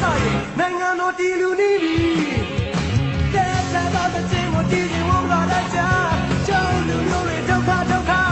စရင်နိုင်ငံတော်တည်လူနေပြီတဲ့တဲ့တော့မချင်းကိုတည်ရင်ဝမ်းသာတတ်ချောင်းလူမျိုးတွေဒုက္ခဒုက္ခ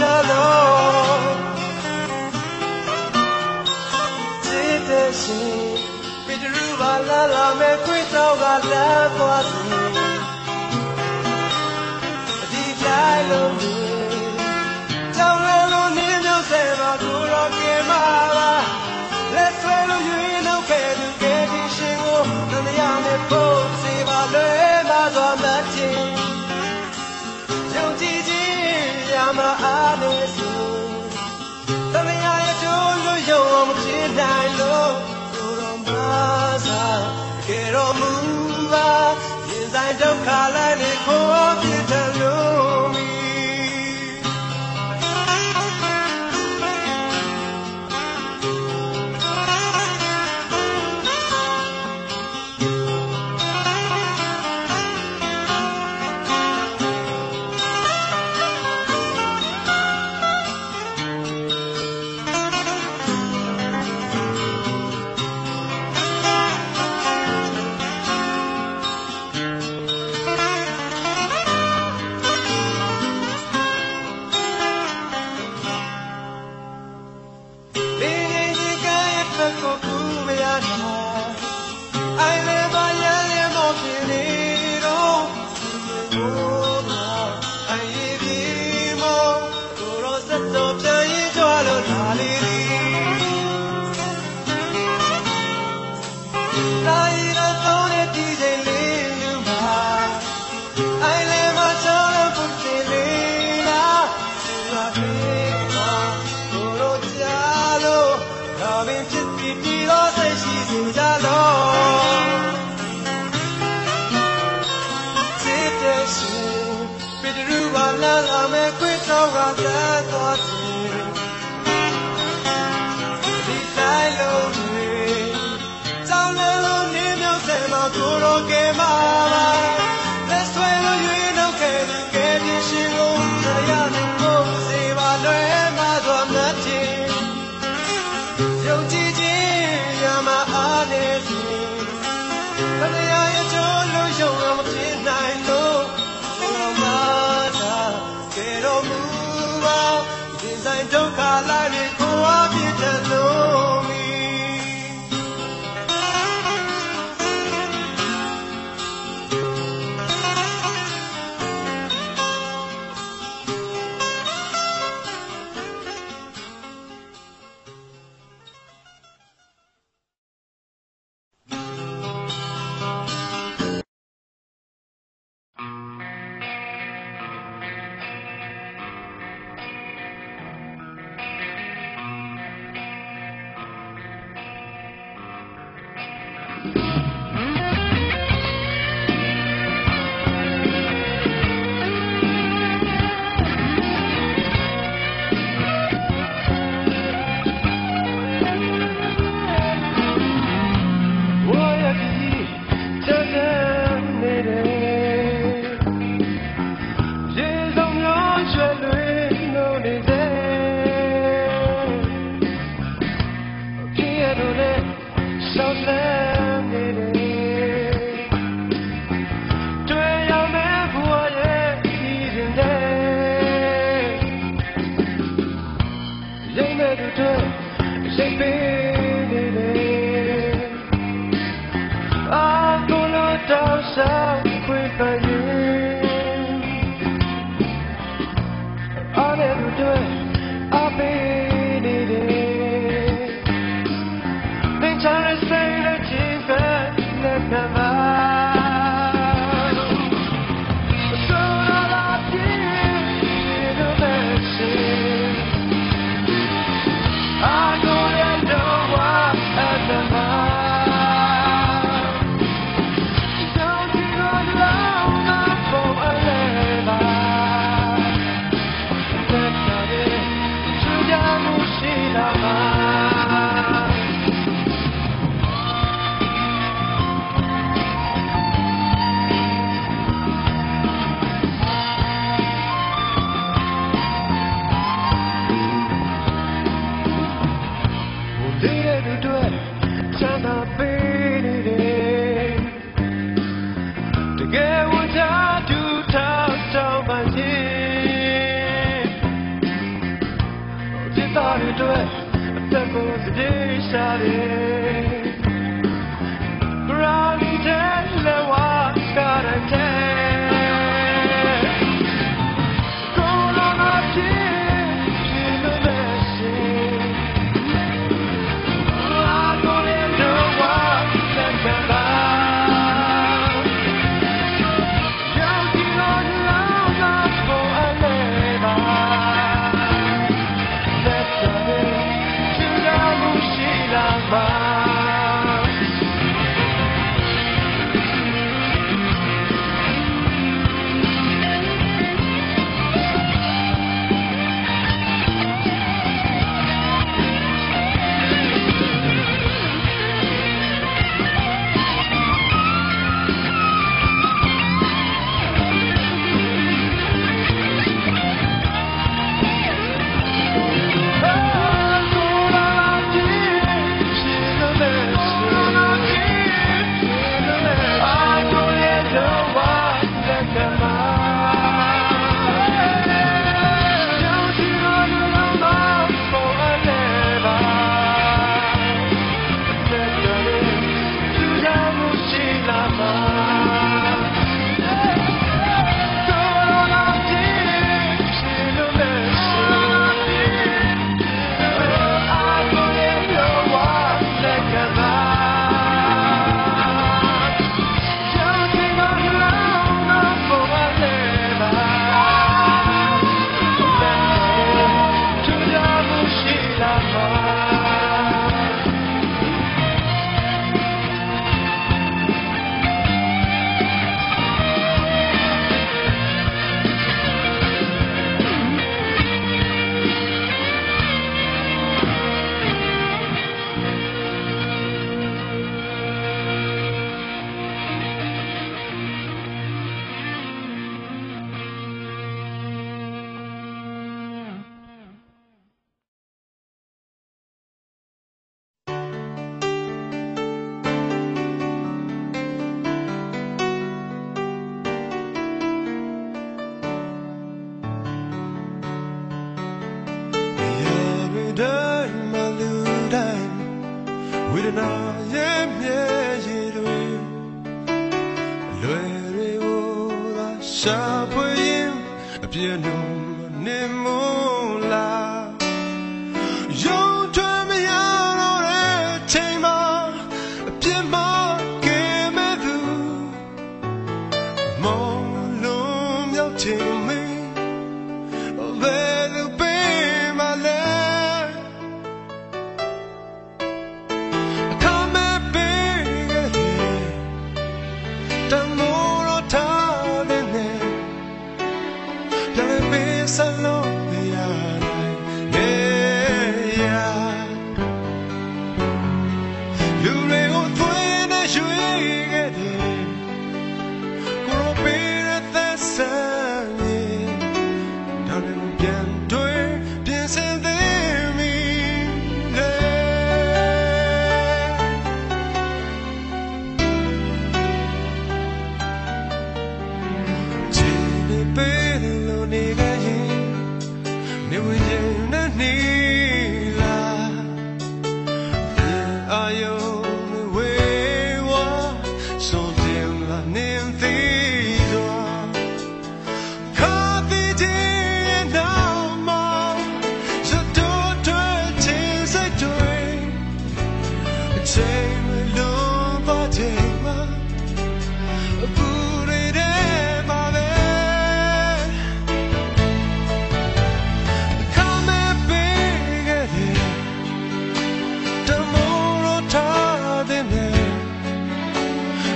ကြတော့စိတ်တရှိပြတရူပါလာလာမဲ့ခွေးတော်ကလမ်းသွားသူ don't call any coffee.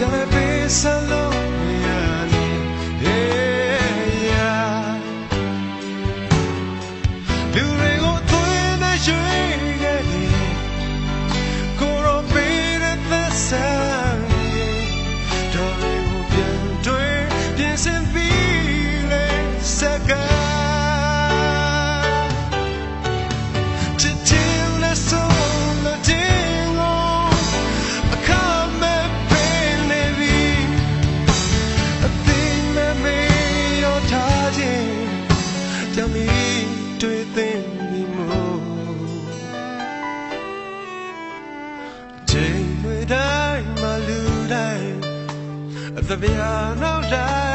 television တပြာနော